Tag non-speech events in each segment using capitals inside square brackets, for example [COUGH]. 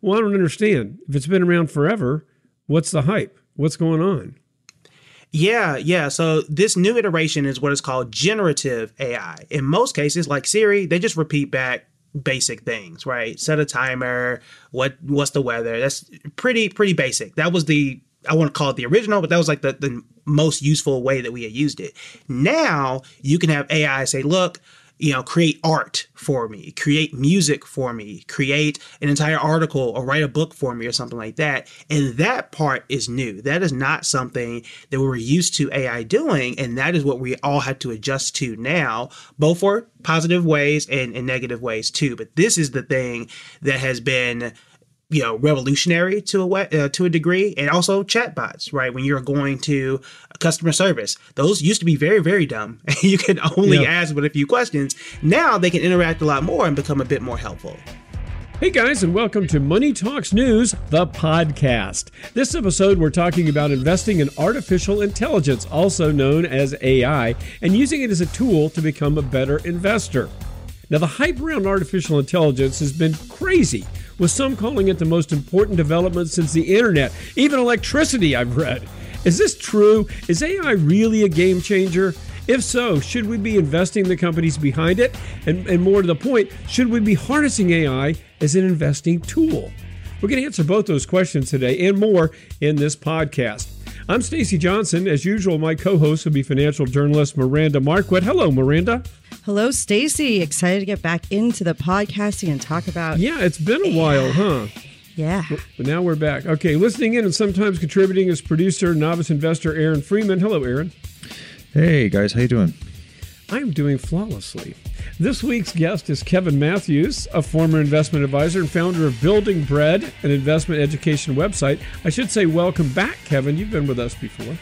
Well, I don't understand. If it's been around forever, what's the hype? What's going on? Yeah, yeah. So this new iteration is what is called generative AI. In most cases, like Siri, they just repeat back basic things, right? Set a timer, what what's the weather? That's pretty pretty basic. That was the I want to call it the original, but that was like the, the most useful way that we had used it. Now you can have AI say, look, you know, create art for me, create music for me, create an entire article or write a book for me or something like that. And that part is new. That is not something that we were used to AI doing. And that is what we all had to adjust to now, both for positive ways and, and negative ways too. But this is the thing that has been you know revolutionary to a way, uh, to a degree and also chatbots right when you're going to customer service those used to be very very dumb [LAUGHS] you could only yeah. ask but a few questions now they can interact a lot more and become a bit more helpful Hey guys, and welcome to Money Talks News, the podcast. This episode, we're talking about investing in artificial intelligence, also known as AI, and using it as a tool to become a better investor. Now, the hype around artificial intelligence has been crazy with some calling it the most important development since the internet, even electricity, I've read. Is this true? Is AI really a game changer? If so, should we be investing the companies behind it? And, and more to the point, should we be harnessing AI as an investing tool? We're going to answer both those questions today and more in this podcast. I'm Stacy Johnson. As usual, my co-host will be financial journalist Miranda Marquit. Hello, Miranda. Hello, Stacy. Excited to get back into the podcasting and talk about. Yeah, it's been a while, huh? Yeah. But now we're back. Okay, listening in and sometimes contributing as producer, novice investor Aaron Freeman. Hello, Aaron. Hey guys, how you doing? I am doing flawlessly. This week's guest is Kevin Matthews, a former investment advisor and founder of Building Bread, an investment education website. I should say, welcome back, Kevin. You've been with us before.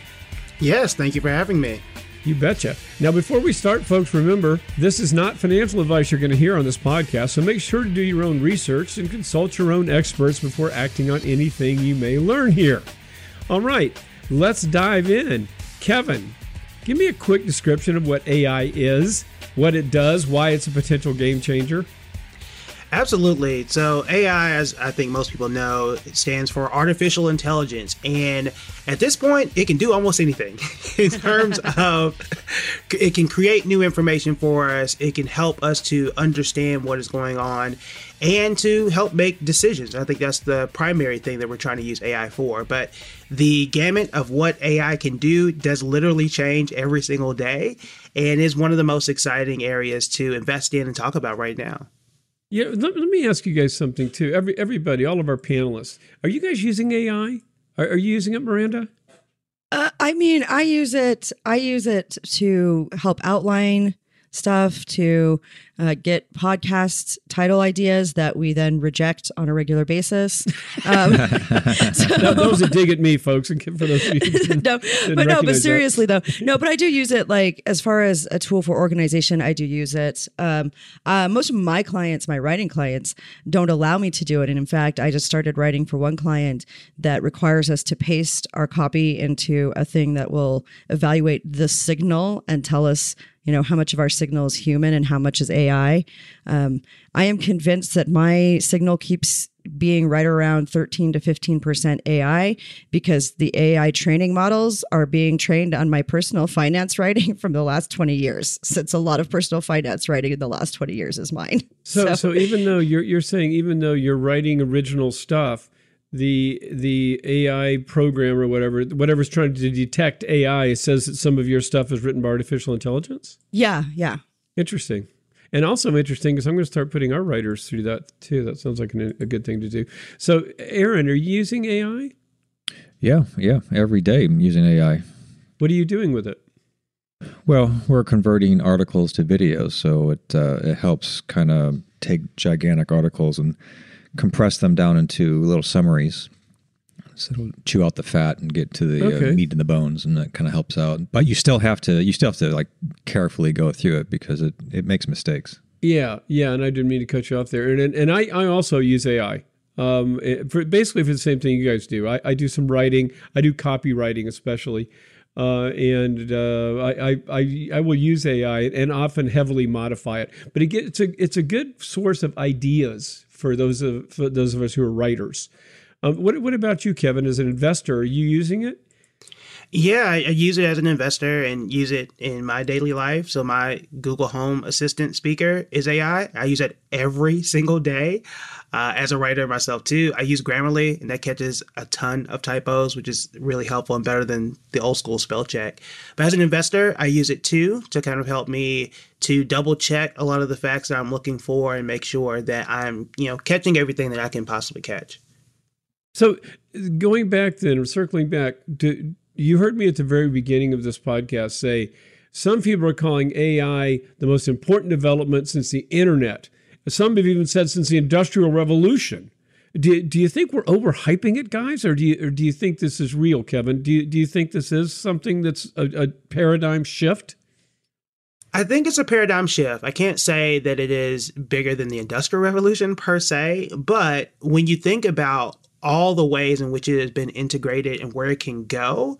Yes, thank you for having me. You betcha. Now, before we start, folks, remember this is not financial advice you're going to hear on this podcast, so make sure to do your own research and consult your own experts before acting on anything you may learn here. All right, let's dive in. Kevin, give me a quick description of what AI is, what it does, why it's a potential game changer. Absolutely. So AI, as I think most people know, stands for artificial intelligence, and at this point, it can do almost anything [LAUGHS] in terms [LAUGHS] of it can create new information for us. It can help us to understand what is going on, and to help make decisions. I think that's the primary thing that we're trying to use AI for. But the gamut of what AI can do does literally change every single day, and is one of the most exciting areas to invest in and talk about right now. Yeah, let, let, me ask you guys something too. Every everybody, all of our panelists, are you guys using AI? Are, are you using it, Miranda? Uh, I mean, I use it. I use it to help outline stuff to uh, get podcast title ideas that we then reject on a regular basis. [LAUGHS] Um, [LAUGHS] so, that, was a dig at me, folks. And for those [LAUGHS] no, but no, but seriously that. though, no, but I do use it like as far as a tool for organization. I do use it. Um, uh, most of my clients, my writing clients, don't allow me to do it, and in fact, I just started writing for one client that requires us to paste our copy into a thing that will evaluate the signal and tell us you know how much of our signal is human and how much is AI. Um, I am convinced that my signal keeps being right around 13 to 15% AI because the AI training models are being trained on my personal finance [LAUGHS] writing from the last 20 years. Since a lot of personal finance writing in the last 20 years is mine. So, so, so even though you're, you're saying, even though you're writing original stuff, the the AI program or whatever whatever's trying to detect AI says that some of your stuff is written by artificial intelligence. Yeah, yeah. Interesting. And also interesting because I'm going to start putting our writers through that too. That sounds like an, a good thing to do. So, Aaron, are you using AI? Yeah, yeah. Every day I'm using AI. What are you doing with it? Well, we're converting articles to videos, so it uh, it helps kind of take gigantic articles and compress them down into little summaries. So it'll chew out the fat and get to the uh, okay. uh, meat and the bones, and that kind of helps out. But you still have to you still have to like carefully go through it because it it makes mistakes. Yeah, yeah, and I didn't mean to cut you off there. And and, and I I also use AI. Um, for basically for the same thing you guys do. I, I do some writing. I do copywriting especially. Uh, and uh, I, I, I will use AI and often heavily modify it. But it gets, it's a it's a good source of ideas for those of for those of us who are writers. Um, what what about you, Kevin? As an investor, are you using it? Yeah, I, use it as an investor and use it in my daily life. So my Google Home Assistant speaker is AI. I use it every single day. Uh, as a writer myself too, I use Grammarly, and that catches a ton of typos, which is really helpful and better than the old school spell check. But as an investor, I use it too to kind of help me to double check a lot of the facts that I'm looking for and make sure that I'm, you know, catching everything that I can possibly catch. So, going back then, or circling back, do, you heard me at the very beginning of this podcast say some people are calling AI the most important development since the internet. Some have even said since the Industrial Revolution. Do, do you think we're overhyping it, guys, or do you or do you think this is real, Kevin? Do you, do you think this is something that's a, a paradigm shift? I think it's a paradigm shift. I can't say that it is bigger than the Industrial Revolution per se, but when you think about all the ways in which it has been integrated and where it can go,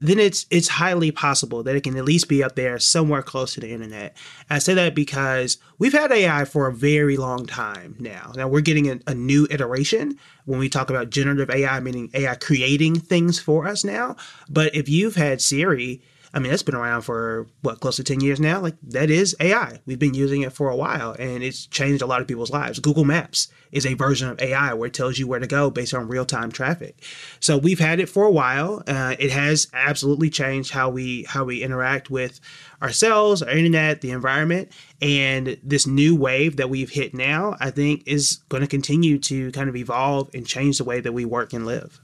then it's it's highly possible that it can at least be up there somewhere close to the internet. I say that because we've had AI for a very long time now. Now we're getting a, a, new iteration when we talk about generative AI, meaning AI creating things for us now. But if you've had Siri I mean, that's been around for what, close to 10 years now? Like, that is AI. We've been using it for a while and it's changed a lot of people's lives. Google Maps is a version of AI where it tells you where to go based on real time traffic. So we've had it for a while. Uh, it has absolutely changed how we how we interact with ourselves, our internet, the environment, and this new wave that we've hit now. I think is going to continue to kind of evolve and change the way that we work and live.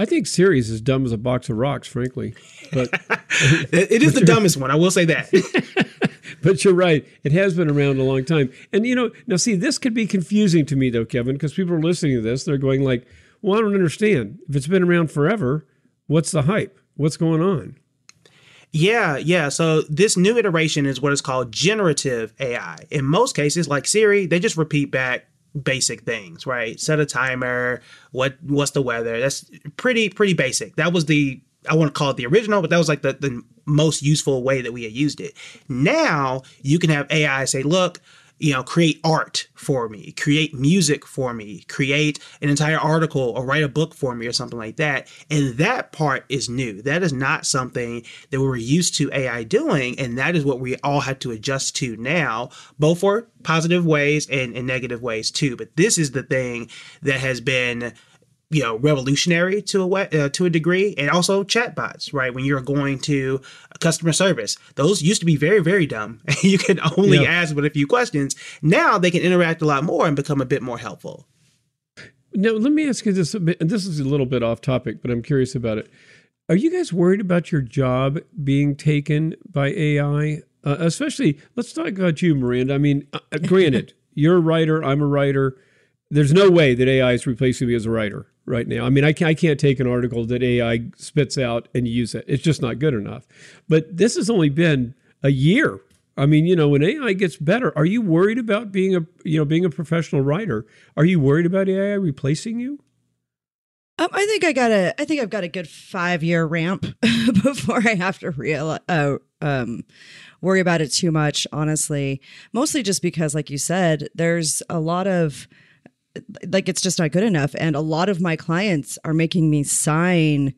I think Siri is as dumb as a box of rocks, frankly. But [LAUGHS] it is the dumbest one. I will say that. [LAUGHS] but you're right. It has been around a long time. And you know, now see, this could be confusing to me though, Kevin, because people are listening to this. They're going like, "Well, I don't understand. If it's been around forever, what's the hype? What's going on?" Yeah, yeah. So this new iteration is what is called generative AI. In most cases, like Siri, they just repeat back basic things, right? Set a timer, what what's the weather? That's pretty pretty basic. That was the I want to call it the original, but that was like the, the most useful way that we had used it. Now you can have AI say, look, you know, create art for me, create music for me, create an entire article or write a book for me or something like that. And that part is new. That is not something that we were used to AI doing. And that is what we all had to adjust to now, both for positive ways and, and negative ways too. But this is the thing that has been you know revolutionary to a way, uh, to a degree and also chatbots right? When you're going to customer service those used to be very very dumb. [LAUGHS] You could only yeah. ask but a few questions. Now they can interact a lot more and become a bit more helpful. Now let me ask you this a bit this is a little bit off topic but i'm curious about it. Are you guys worried about your job being taken by ai uh, especially let's talk about you miranda. I mean uh, granted [LAUGHS] you're a writer i'm a writer. There's no way that ai is replacing me as a writer right now. I mean, I can't, I can't take an article that AI spits out and use it. It's just not good enough. But this has only been a year. I mean, you know, when AI gets better, are you worried about being a, you know, being a professional writer? Are you worried about AI replacing you? Um, I think I got a. I think I've got a good five year ramp [LAUGHS] before I have to real uh, um, worry about it too much. Honestly, mostly just because, like you said, there's a lot of like it's just not good enough and a lot of my clients are making me sign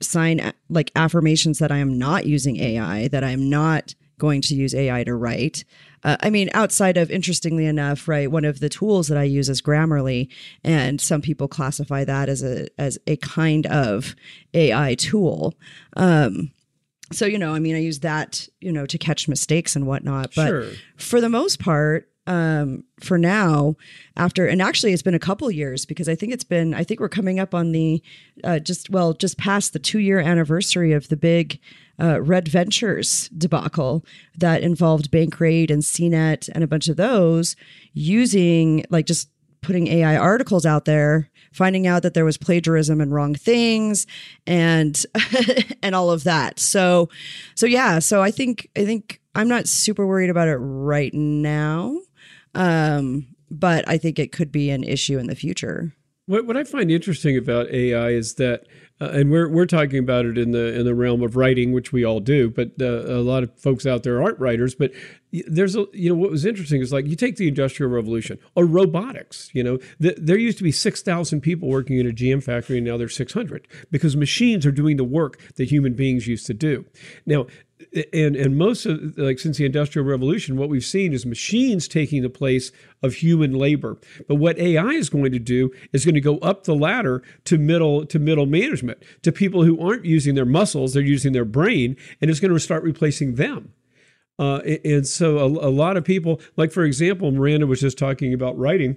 sign like affirmations that I am not using AI that I'm not going to use AI to write. Uh, I mean, outside of interestingly enough, right, one of the tools that I use is Grammarly, and some people classify that as a as a kind of AI tool. Um, so you know, I mean, I use that you know to catch mistakes and whatnot, but sure. for the most part, um, for now after and actually it's been a couple years because i think it's been i think we're coming up on the uh, just well just past the two year anniversary of the big uh, red ventures debacle that involved bankrate and cnet and a bunch of those using like just putting ai articles out there finding out that there was plagiarism and wrong things and [LAUGHS] and all of that. So so yeah so i think i think i'm not super worried about it right now um, but I think it could be an issue in the future. What, what I find interesting about AI is that, uh, and we're, we're talking about it in the in the realm of writing, which we all do, but uh, a lot of folks out there aren't writers. But there's a you know what was interesting is like you take the industrial revolution or robotics. You know, th- there used to be six thousand people working in a GM factory, and now there's six hundred because machines are doing the work that human beings used to do. Now and and most of like since the industrial revolution what we've seen is machines taking the place of human labor. But what ai is going to do is going to go up the ladder to middle to middle management to people who aren't using their muscles they're using their brain and it's going to start replacing them. Uh, and so a, a lot of people like for example miranda was just talking about writing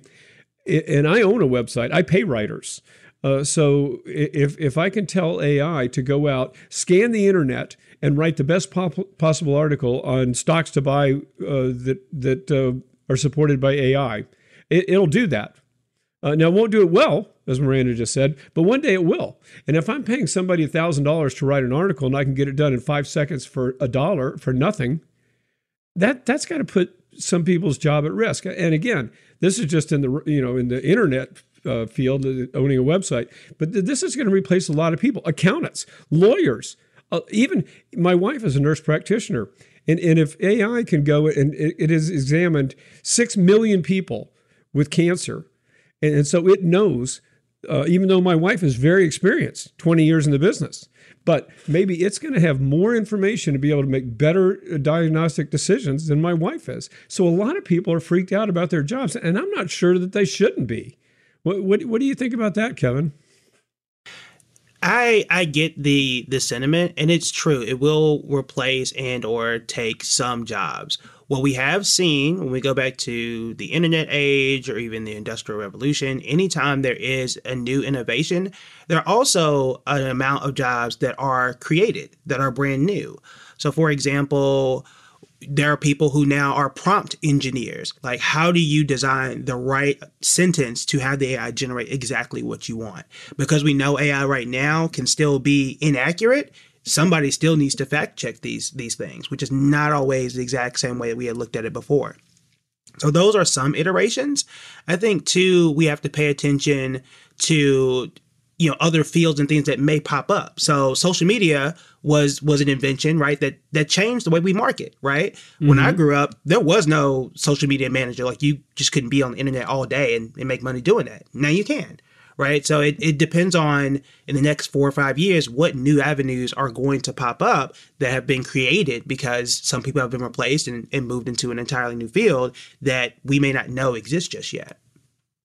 and i own a website. I pay writers. Uh, so if if I can tell AI to go out, scan the internet, and write the best pop- possible article on stocks to buy uh, that that uh, are supported by AI, it, will do that. Uh, now, it won't do it well, as Miranda just said, but one day it will. And if I'm paying somebody thousand dollars to write an article and I can get it done in five seconds for a dollar for nothing, that that's got to put some people's job at risk. And again, this is just in the you know in the internet uh, field, uh, owning a website. But this is going to replace a lot of people accountants, lawyers, uh, even my wife is a nurse practitioner. And, and if AI can go and it, it has examined 6 million people with cancer, and, and so it knows, uh, even though my wife is very experienced, 20 years in the business, but maybe it's going to have more information to be able to make better uh, diagnostic decisions than my wife is. So a lot of people are freaked out about their jobs, and I'm not sure that they shouldn't be. What, what, what do you think about that, Kevin? I I get the the sentiment and it's true. It will replace and or take some jobs. What we have seen when we go back to the internet age or even the industrial revolution, anytime there is a new innovation, there are also an amount of jobs that are created that are brand new. So for example, there are people who now are prompt engineers. Like, how do you design the right sentence to have the AI generate exactly what you want? Because we know AI right now can still be inaccurate. Somebody still needs to fact check these these things, which is not always the exact same way we had looked at it before. So those are some iterations. I think too we have to pay attention to you know other fields and things that may pop up. So social media was was an invention, right? That that changed the way we market, right? Mm-hmm. When I mm-hmm. grew up, there was no social media manager. Like you just couldn't be on the internet all day and, and make money doing that. Now you can, right? So it, it depends on in the next four or five years what new avenues are going to pop up that have been created because some people have been replaced and, and moved into an entirely new field that we may not know exists just yet.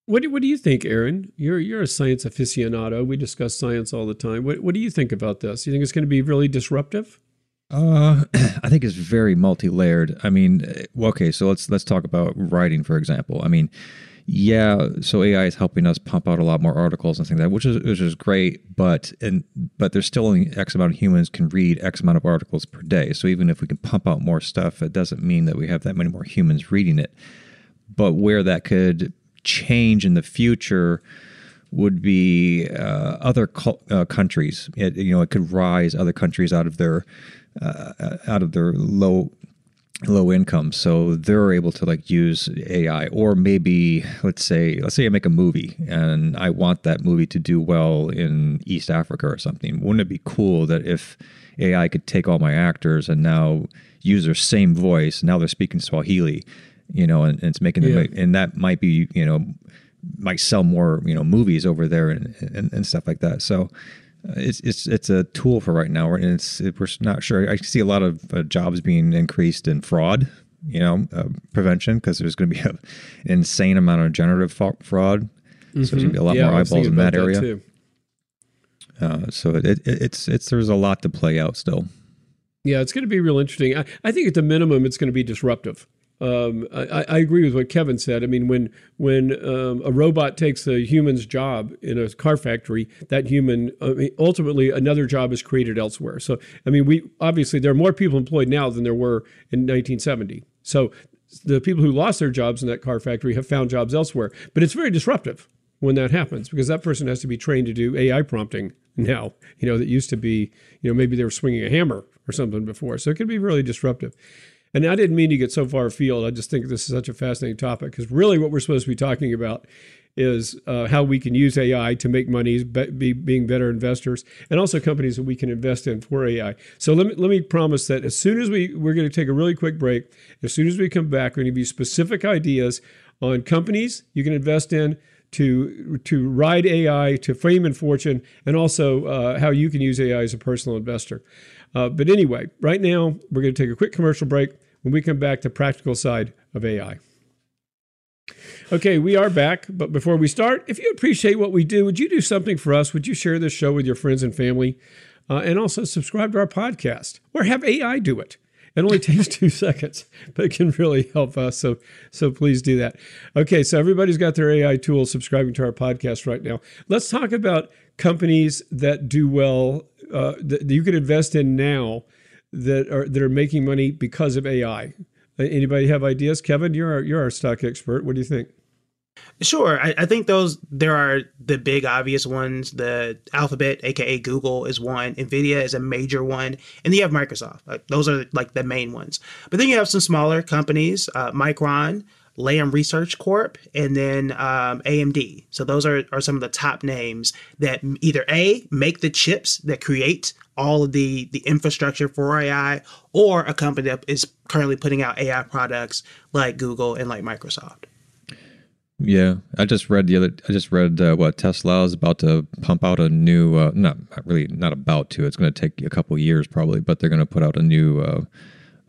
What do, what do you think, Aaron? You're you're a science aficionado. We discuss science all the time. What what do you think about this? You think it's going to be really disruptive? Uh, [CLEARS THROAT] I think it's very multi-layered. I mean, uh, okay, so let's let's talk about writing, for example. I mean, yeah, so AI is helping us pump out a lot more articles and things like that, which is which is great. But and but there's still only X amount of humans can read X amount of articles per day. So even if we can pump out more stuff, it doesn't mean that we have that many more humans reading it. But where that could change in the future would be uh, other uh, countries. It, you know, it could rise other countries out of their uh, out of their low low income, so they're able to like use AI. Or maybe let's say let's say I make a movie and I want that movie to do well in East Africa or something. Wouldn't it be cool that if AI could take all my actors and now use their same voice, now they're speaking Swahili you know, and, and it's making them, yeah. and that might be, you know, might sell more, you know, movies over there and, and, and stuff like that. So uh, it's, it's, it's a tool for right now. And it's, it, we're not sure. I see a lot of uh, jobs being increased in fraud, you know, uh, prevention, because there's going to be a, an [LAUGHS] insane amount of generative fraud. Mm-hmm. So there's going to be a lot yeah, more eyeballs in that area. That uh, so it, it, it's, it's, there's a lot to play out still. Yeah, it's going to be real interesting. I, I think at the minimum, it's going to be disruptive. Um, I, I, agree with what Kevin said. I mean, when when um, a robot takes a human's job in a car factory, that human I mean, ultimately another job is created elsewhere. So, I mean, we obviously there are more people employed now than there were in 1970. So, the people who lost their jobs in that car factory have found jobs elsewhere. But it's very disruptive when that happens because that person has to be trained to do AI prompting now. You know, that used to be, you know, maybe they were swinging a hammer or something before. So it can be really disruptive. And I didn't mean to get so far afield. I just think this is such a fascinating topic because really what we're supposed to be talking about is uh, how we can use AI to make money, be, being better investors, and also companies that we can invest in for AI. So let me let me promise that as soon as we we're going to take a really quick break. As soon as we come back, we're going to give you specific ideas on companies you can invest in to to ride AI to fame and fortune, and also uh, how you can use AI as a personal investor. Uh, but anyway, right now we're going to take a quick commercial break. When we come back, to practical side of AI. Okay, we are back. But before we start, if you appreciate what we do, would you do something for us? Would you share this show with your friends and family? Uh, and also subscribe to our podcast or have AI do it. It only [LAUGHS] takes two seconds, but it can really help us. So, so please do that. Okay, so everybody's got their AI tools subscribing to our podcast right now. Let's talk about companies that do well uh, that you can invest in now that are that are making money because of AI. Anybody have ideas? Kevin, you're our, you're our stock expert. What do you think? Sure. I, I, think those there are the big obvious ones. The Alphabet, aka Google, is one. Nvidia is a major one, and then you have Microsoft. Like, those are like the main ones. But then you have some smaller companies, uh, Micron, Lam Research Corp, and then um, AMD. So those are, are some of the top names that either A, make the chips that create all of the, the infrastructure for AI, or a company that is currently putting out AI products like Google and like Microsoft. Yeah, I just read the other. I just read uh, what Tesla is about to pump out a new. Uh, not, not really, not about to. It's going to take a couple years probably, but they're going to put out a new, uh,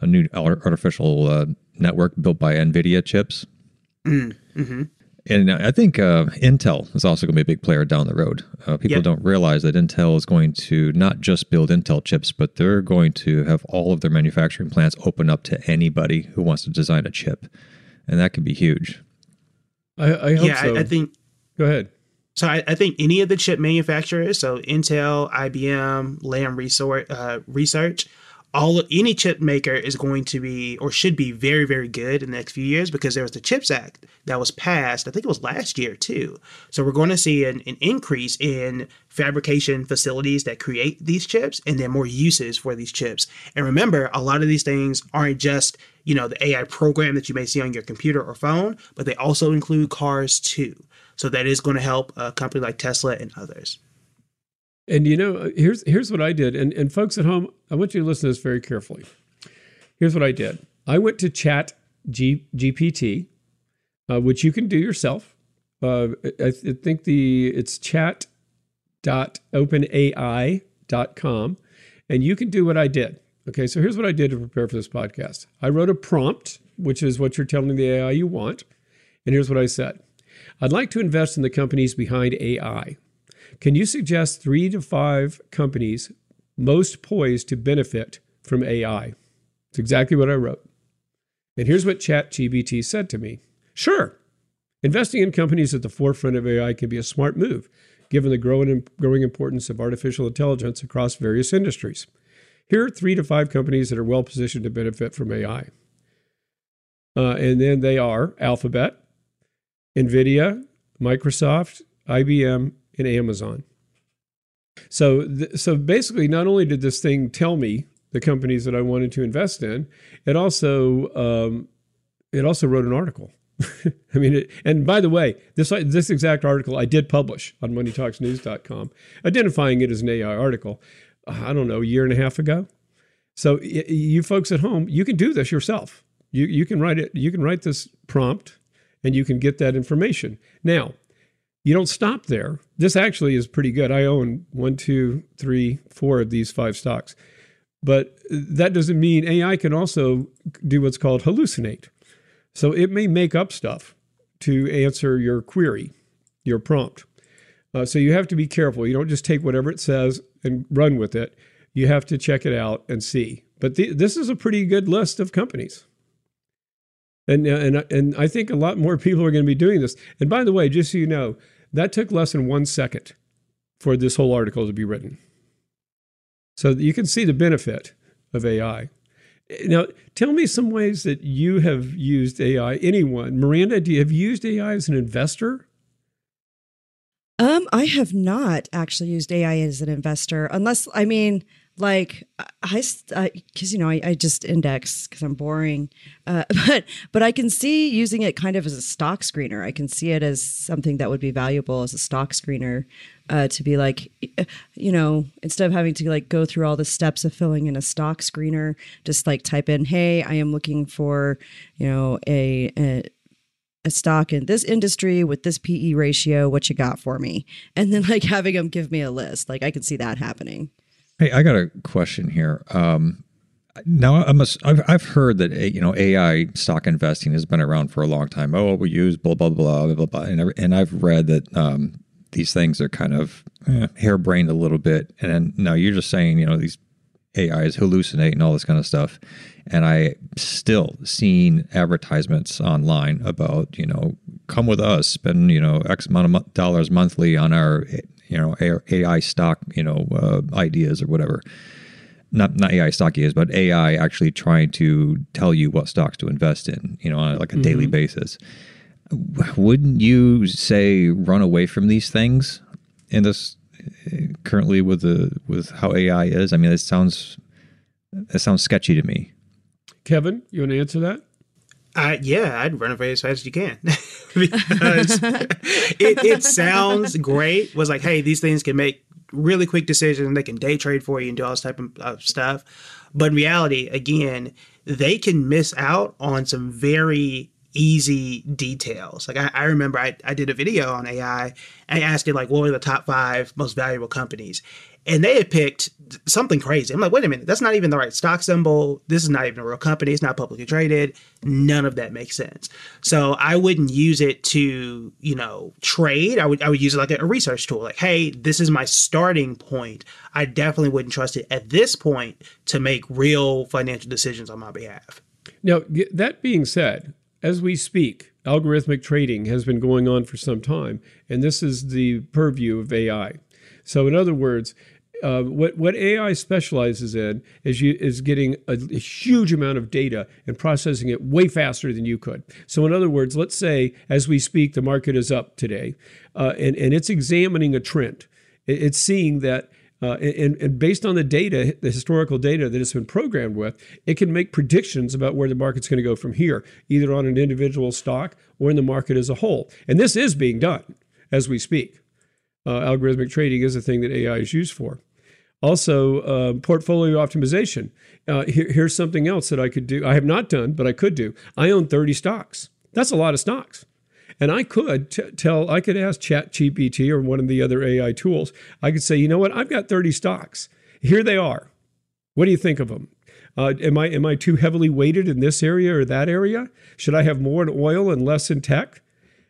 a new artificial uh, network built by NVIDIA chips. Mm, mm-hmm. And I think uh, Intel is also going to be a big player down the road. Uh, people yep. don't realize that Intel is going to not just build Intel chips, but they're going to have all of their manufacturing plants open up to anybody who wants to design a chip, and that could be huge. I, I hope yeah, so. I, I, think. Go ahead. So I, I, think any of the chip manufacturers, so Intel, IBM, Lam Research, uh, Research, all any chip maker is going to be or should be very very good in the next few years because there was the chips act that was passed i think it was last year too. So we're going to see an, an increase in fabrication facilities that create these chips and then more uses for these chips. And remember a lot of these things aren't just you know the ai program that you may see on your computer or phone but they also include cars too. So that is going to help a company like tesla and others and you know, here's here's what I did. And and folks at home, I want you to listen to this very carefully. Here's what I did. I went to Chat G, GPT, uh, which you can do yourself. Uh, I, I think the it's chat.openai.com, and you can do what I did. Okay, so here's what I did to prepare for this podcast. I wrote a prompt, which is what you're telling the AI you want, and here's what I said. I'd like to invest in the companies behind AI. Can you suggest three to five companies most poised to benefit from AI? It's exactly what I wrote. And here's what ChatGPT said to me Sure, investing in companies at the forefront of AI can be a smart move, given the growing, growing importance of artificial intelligence across various industries. Here are three to five companies that are well positioned to benefit from AI. Uh, and then they are Alphabet, NVIDIA, Microsoft, IBM, in Amazon. So, th- so basically, not only did this thing tell me the companies that I wanted to invest in, it also um, it also wrote an article. [LAUGHS] I mean, it, and by the way, this this exact article I did publish on MoneyTalksNews.com, identifying it as an AI article. I don't know, a year and a half ago. So y- you folks at home, you can do this yourself. You you can write it. You can write this prompt, and you can get that information. Now, you don't stop there. This actually is pretty good. I own one, two, three, four of these five stocks. But that doesn't mean AI can also do what's called hallucinate. So it may make up stuff to answer your query, your prompt. Uh, so you have to be careful. You don't just take whatever it says and run with it. You have to check it out and see. But th- this is a pretty good list of companies. And, uh, and, and I think a lot more people are going to be doing this. And by the way, just so you know, that took less than one second for this whole article to be written. So you can see the benefit of AI. Now, tell me some ways that you have used AI. Anyone, Miranda, do you have used AI as an investor? Um, I have not actually used AI as an investor, unless I mean, like I, because you know I, I just index because I'm boring, uh, [LAUGHS] but but I can see using it kind of as a stock screener. I can see it as something that would be valuable as a stock screener uh, to be like, you know, instead of having to like go through all the steps of filling in a stock screener, just like type in, hey, I am looking for, you know, a, a a stock in this industry with this PE ratio, what you got for me? And then like [LAUGHS] having them give me a list. Like I can see that happening. Hey, I got a question here. Um, now I'm a, I've, I've heard that you know AI stock investing has been around for a long time. Oh, we use blah blah blah blah blah, blah. And, and I've read that um, these things are kind of eh, harebrained a little bit. And then now you're just saying you know these AIs hallucinate and all this kind of stuff. And I still seen advertisements online about, you know, come with us, spend, you know, X amount of dollars monthly on our, you know, AI stock, you know, uh, ideas or whatever. Not not AI stock ideas, but AI actually trying to tell you what stocks to invest in, you know, on like a mm-hmm. daily basis. Wouldn't you say run away from these things in this currently with the with how AI is? I mean, it sounds it sounds sketchy to me. Kevin, you want to answer that? Uh, yeah, I'd run away as fast as you can [LAUGHS] because it, it sounds great. Was like, hey, these things can make really quick decisions. They can day trade for you and do all this type of stuff. But in reality, again, they can miss out on some very easy details. Like I, I remember I, I did a video on AI. I asked it like, what were the top five most valuable companies? And they had picked something crazy. I'm like, wait a minute, that's not even the right stock symbol. This is not even a real company. It's not publicly traded. None of that makes sense. So I wouldn't use it to, you know, trade. I would I would use it like a, a research tool. Like, hey, this is my starting point. I definitely wouldn't trust it at this point to make real financial decisions on my behalf. Now, that being said, as we speak, algorithmic trading has been going on for some time, and this is the purview of AI. So, in other words, uh, what what AI specializes in is you, is getting a, a, huge amount of data and processing it way faster than you could. So, in other words, let's say as we speak, the market is up today, uh, and and it's examining a trend. It's seeing that uh, and, and, based on the data, the historical data that it's been programmed with, it can make predictions about where the market's going to go from here, either on an individual stock or in the market as a whole. And this is being done as we speak. Uh, algorithmic trading is a thing that AI is used for. Also, uh, portfolio optimization. Uh, here, here's something else that I could do. I have not done, but I could do. I own 30 stocks. That's a lot of stocks. And I could t- tell, I could ask ChatGPT or one of the other AI tools, I could say, you know what, I've got 30 stocks. Here they are. What do you think of them? Uh, am I am I too heavily weighted in this area or that area? Should I have more in oil and less in tech?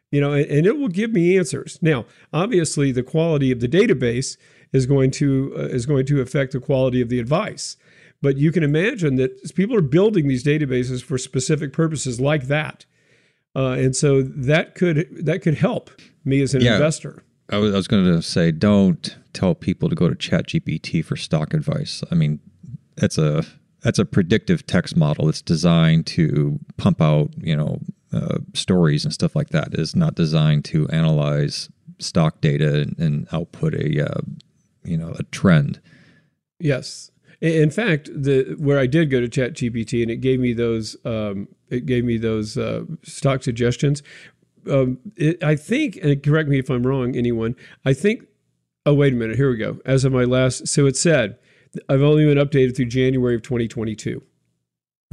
You know, and, and it will give me answers. Now, obviously, the quality of the database is going to uh, is going to affect the quality of the advice. But you can imagine that people are building these databases for specific purposes like that. Uh, and so that could that could help me as an yeah, investor. I was, I was going to say, don't tell people to go to ChatGPT for stock advice. I mean, that's a that's a predictive text model It's designed to pump out you know uh, stories and stuff like that. It is not designed to analyze stock data and, and output a uh, you know a trend. Yes, in fact, the where I did go to ChatGPT and it gave me those um, it gave me those uh, stock suggestions. Um, it, I think, and correct me if I'm wrong, anyone. I think. Oh, wait a minute. Here we go. As of my last, so it said, I've only been updated through January of 2022.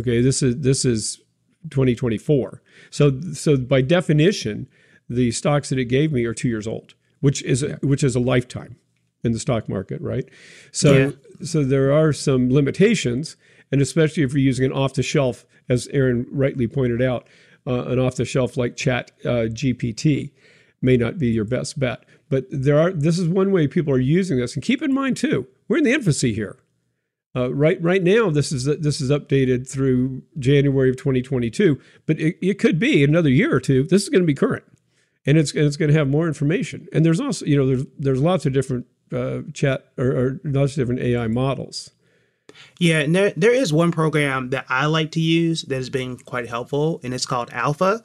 Okay, this is this is 2024. So so by definition, the stocks that it gave me are two years old, which is a, which is a lifetime in the stock market, right? So yeah. so there are some limitations, and especially if you're using an off the shelf, as Aaron rightly pointed out, uh, an off the shelf like Chat uh, GPT may not be your best bet. But there are this is one way people are using this, and keep in mind too, we're in the infancy here. Uh, right, right now, this is this is updated through January of 2022, but it, it could be another year or two. This is going to be current, and it's and it's going to have more information. And there's also, you know, there's there's lots of different uh, chat or, or lots of different AI models. Yeah, and there, there is one program that I like to use that has been quite helpful, and it's called Alpha.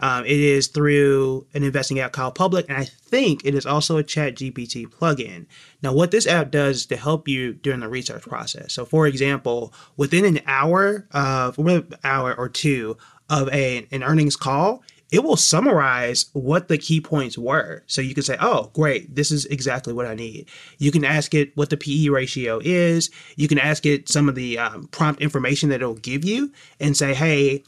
Um, it is through an investing app called Public, and I think it is also a Chat GPT plugin. Now, what this app does is to help you during the research process. So, for example, within an hour of an hour or two of a, an earnings call, it will summarize what the key points were. So you can say, oh, great, this is exactly what I need. You can ask it what the PE ratio is. You can ask it some of the um, prompt information that it'll give you and say, hey,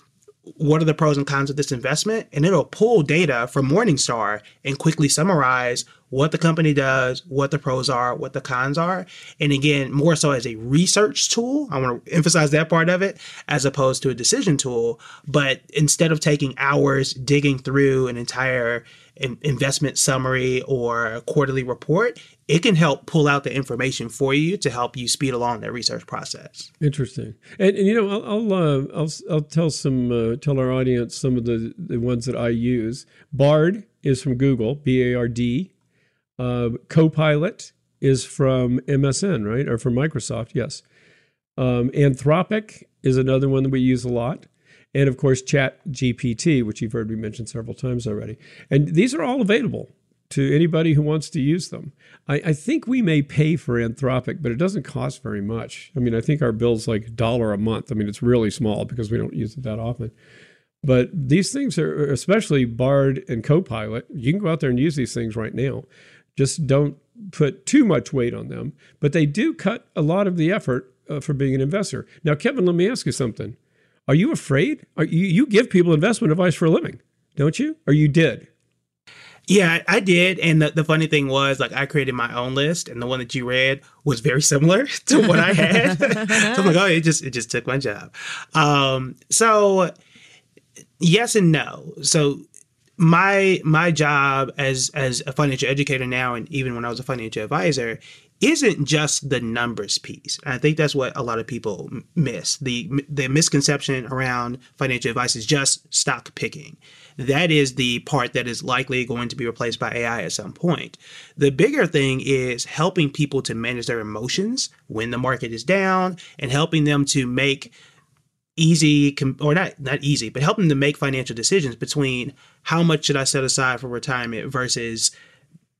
what are the pros and cons of this investment? And it'll pull data from Morningstar and quickly summarize what the company does, what the pros are, what the cons are. And again, more so as a research tool. I want to emphasize that part of it as opposed to a decision tool. But instead of taking hours digging through an entire investment summary or quarterly report, it can help pull out the information for you to help you speed along that research process. Interesting, and, and you know, I'll I'll, uh, I'll, I'll tell some uh, tell our audience some of the the ones that I use. Bard is from Google, B A R D. Uh, Copilot is from MSN, right, or from Microsoft? Yes. Um, Anthropic is another one that we use a lot. And of course chat gpt which you've heard me mention several times already. And these are all available to anybody who wants to use them. I, I, think we may pay for anthropic but it doesn't cost very much. I mean i think our bill's like a dollar a month. I mean it's really small because we don't use it that often. But these things are especially bard and copilot you can go out there and use these things right now just don't put too much weight on them but they do cut a lot of the effort uh, for being an investor now kevin let me ask you something are you afraid? Are you, you give people investment advice for a living, don't you? Or you did? Yeah, I did. And the, the funny thing was, like, I created my own list, and the one that you read was very similar [LAUGHS] to what I had. [LAUGHS] so I'm like, oh, it just it just took my job. Um, so yes and no. So my my job as as a financial educator now, and even when I was a financial advisor, isn't just the numbers piece. I think that's what a lot of people miss. The the misconception around financial advice is just stock picking. That is the part that is likely going to be replaced by AI at some point. The bigger thing is helping people to manage their emotions when the market is down and helping them to make easy or not not easy, but helping them to make financial decisions between how much should I set aside for retirement versus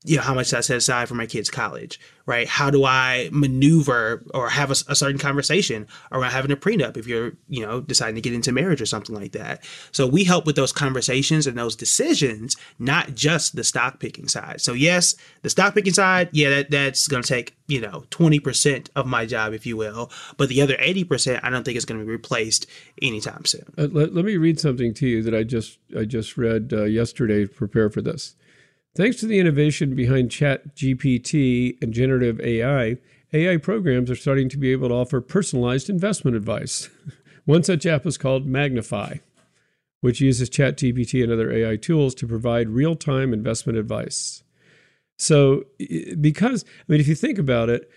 you know, how much I set aside for my kids' college, right? How do I maneuver or have a, a, certain conversation around having a prenup if you're, you know, deciding to get into marriage or something like that? So we help with those conversations and those decisions, not just the stock picking side. So yes, the stock picking side, yeah, that, that's going to take, you know, 20% of my job, if you will. But the other 80%, I don't think is going to be replaced anytime soon. Uh, let, let, me read something to you that I just, I just read uh, yesterday to prepare for this. Thanks to the innovation behind Chat GPT and generative AI, AI programs are starting to be able to offer personalized investment advice. [LAUGHS] One such app is called Magnifi, which uses Chat GPT and other AI tools to provide real time investment advice. So, because, I mean, if you think about it,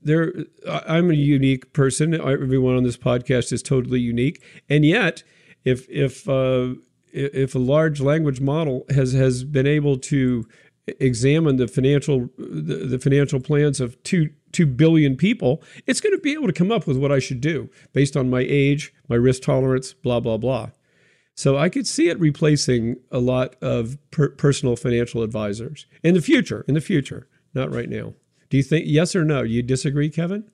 there, I'm a unique person. Everyone on this podcast is totally unique. And yet, if, if, uh, if a large language model has has been able to examine the financial the, the financial plans of two two billion people, it's going to be able to come up with what I should do based on my age, my risk tolerance, blah blah blah. So I could see it replacing a lot of per- personal financial advisors in the future. In the future, not right now. Do you think yes or no? You disagree, Kevin?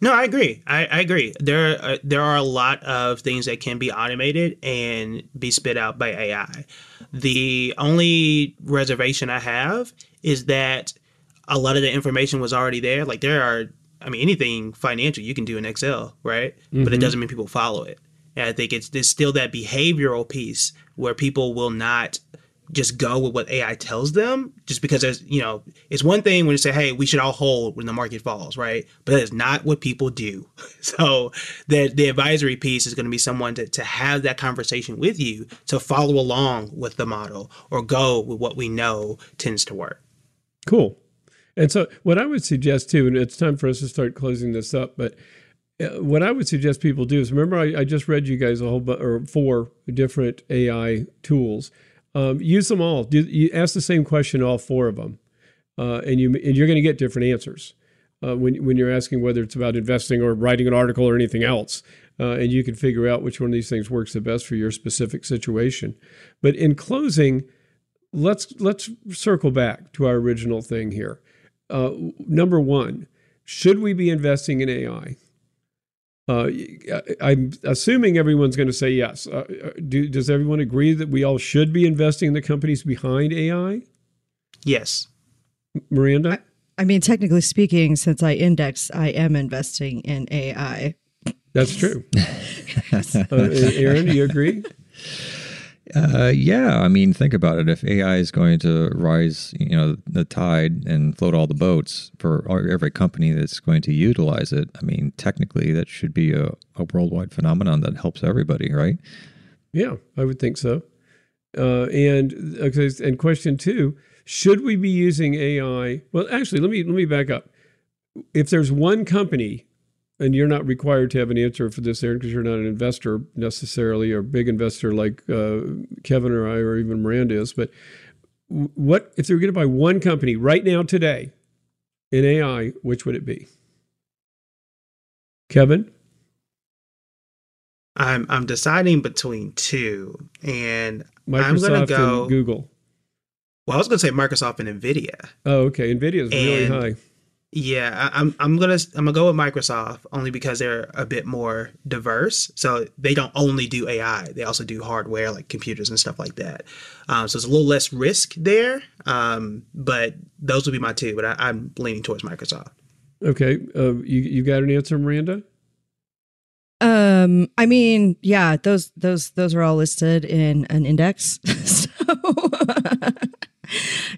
No, I agree. I, I agree. There, uh, there are a lot of things that can be automated and be spit out by AI. The only reservation I have is that a lot of the information was already there. Like there are, I mean, anything financial you can do in Excel, right? Mm-hmm. But it mm-hmm. doesn't mean people follow it. And I think it's there's still that behavioral piece where people will not just go with what AI tells them just because there's, you know, it's one thing when you say, hey, we should all hold when the market falls, right? But that is not what people do. [LAUGHS] So the, the advisory piece is going to be someone to, to have that conversation with you to follow along with the model or go with what we know tends to work. Cool. And so what I would suggest too, and it's time for us to start closing this up, but uh, what I would suggest people do is remember I, I just read you guys a whole bu- or four different AI tools um, use them all. Do, you ask the same question all four of them, uh, and you and you're going to get different answers uh, when when you're asking whether it's about investing or writing an article or anything else. uh, and you can figure out which one of these things works the best for your specific situation. But in closing, let's let's circle back to our original thing here. Uh, number one, should we be investing in AI? Uh, I'm assuming everyone's going to say yes. Uh, uh, do, does everyone agree that we all should be investing in the companies behind AI? Yes. Miranda? I, I mean, technically speaking, since I index, I am investing in AI. That's true. [LAUGHS] uh, Aaron, do you agree? [LAUGHS] Uh, yeah, I mean, think about it. If AI is going to rise, you know, the tide and float all the boats for every company that's going to utilize it, I mean, technically, that should be a, a worldwide phenomenon that helps everybody, right? Yeah, I would think so. Uh, and okay, and question two: Should we be using AI? Well, actually, let me let me back up. If there's one company and you're not required to have an answer for this, Aaron, because you're not an investor necessarily or a big investor like uh, Kevin or I or even Miranda is. But what if they were going to buy one company right now today in AI? Which would it be? Kevin. I'm I'm deciding between two, and Microsoft I'm going to go Google. Well, I was going to say Microsoft and Nvidia. Oh, okay. Nvidia is really high. Yeah, I, am I'm gonna I'm gonna go with Microsoft only because they're a bit more diverse. So they don't only do AI; they also do hardware like computers and stuff like that. Um, so it's a little less risk there. Um, but those would be my two. But I, am leaning towards Microsoft. Okay, uh, you you got an answer, Miranda? Um, I mean, yeah, those those those are all listed in an index. [LAUGHS] so [LAUGHS]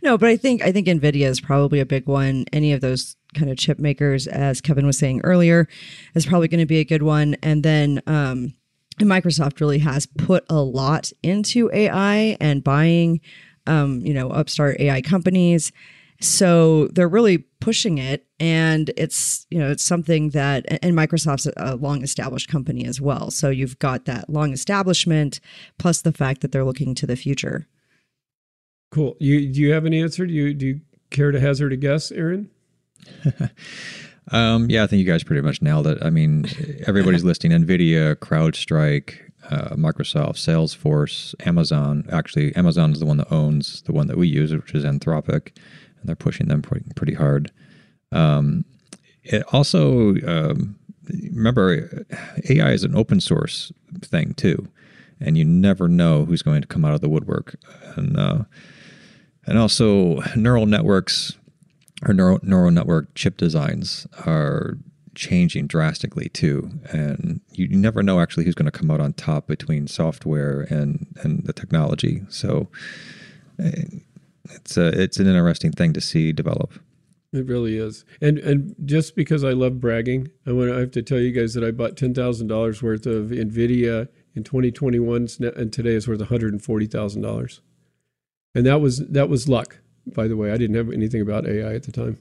no, but I think I think Nvidia is probably a big one. Any of those kind of chip makers, as Kevin was saying earlier, is probably going to be a good one. And then um, Microsoft really has put a lot into AI and buying, um, you know, upstart AI companies. So they're really pushing it, and it's you know it's something that and Microsoft's a long established company as well. So you've got that long establishment plus the fact that they're looking to the future. Cool. You do you have an answer? Do you do you care to hazard a guess, Aaron? [LAUGHS] um, yeah, I think you guys pretty much nailed it. I mean, everybody's [LAUGHS] listing NVIDIA, CrowdStrike, uh, Microsoft, Salesforce, Amazon. Actually, Amazon is the one that owns the one that we use, which is Anthropic, and they're pushing them pretty, pretty hard. Um, it also, um, remember, AI is an open source thing too, and you never know who's going to come out of the woodwork. And uh, and also neural networks or neural, neural network chip designs are changing drastically too and you, you never know actually who's going to come out on top between software and and the technology so eh, it's a it's an interesting thing to see develop it really is. And and just because I love bragging, I want I have to tell you guys that I bought ten thousand dollars worth of Nvidia in 2021, and today is worth one hundred and forty thousand dollars and that was that was luck. By the way, I didn't have anything about AI at the time.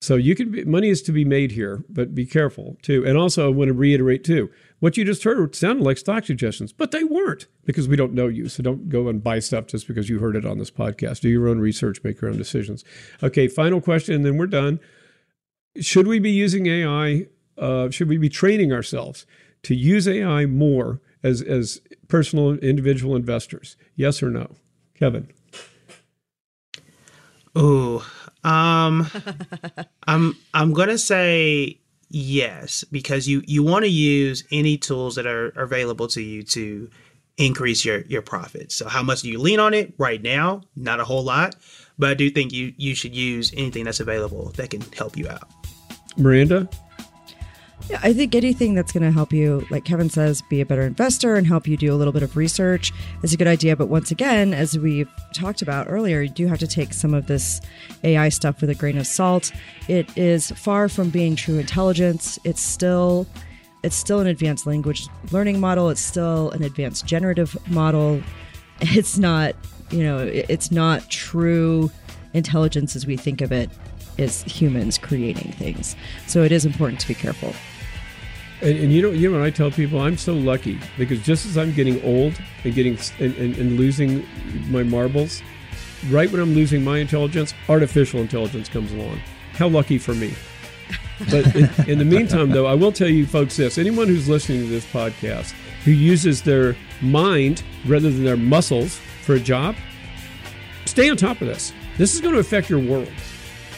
So you can be, money is to be made here, but be careful too. And also, I want to reiterate too, what you just heard sounded like stock suggestions, but they weren't because we don't know you. So don't go and buy stuff just because you heard it on this podcast. Do your own research, make your own decisions. Okay, final question, and then we're done. Should we be using AI? Uh, should we be training ourselves to use AI more as as personal individual investors? Yes or no? Kevin. Oh, um, [LAUGHS] I'm I'm gonna say yes because you you want to use any tools that are available to you to increase your your profits. So how much do you lean on it right now? Not a whole lot, but I do think you you should use anything that's available that can help you out. Miranda. Yeah, I think anything that's going to help you, like Kevin says, be a better investor and help you do a little bit of research is a good idea. But once again, as we've talked about earlier, you do have to take some of this AI stuff with a grain of salt. It is far from being true intelligence. It's still it's still an advanced language learning model. It's still an advanced generative model. It's not, you know, it's not true intelligence as we think of it as humans creating things. So it is important to be careful. And, and, you know, you know what I tell people? I'm so lucky because just as I'm getting old and getting and, and, and, losing my marbles, right when I'm losing my intelligence, artificial intelligence comes along. How lucky for me! But in, in the meantime, though, I will tell you folks this anyone who's listening to this podcast who uses their mind rather than their muscles for a job, stay on top of this. This is going to affect your world.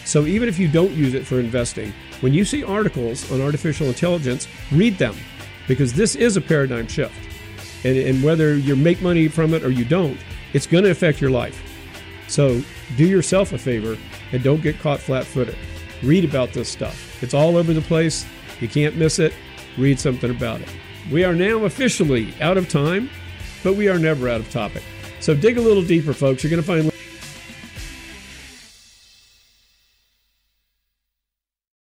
So even if you don't use it for investing, when you see articles on artificial intelligence, read them because this is a paradigm shift. And, and whether you make money from it or you don't, it's going to affect your life. So do yourself a favor and don't get caught flat footed. Read about this stuff. It's all over the place. You can't miss it. Read something about it. We are now officially out of time, but we are never out of topic. So dig a little deeper, folks. You're going to find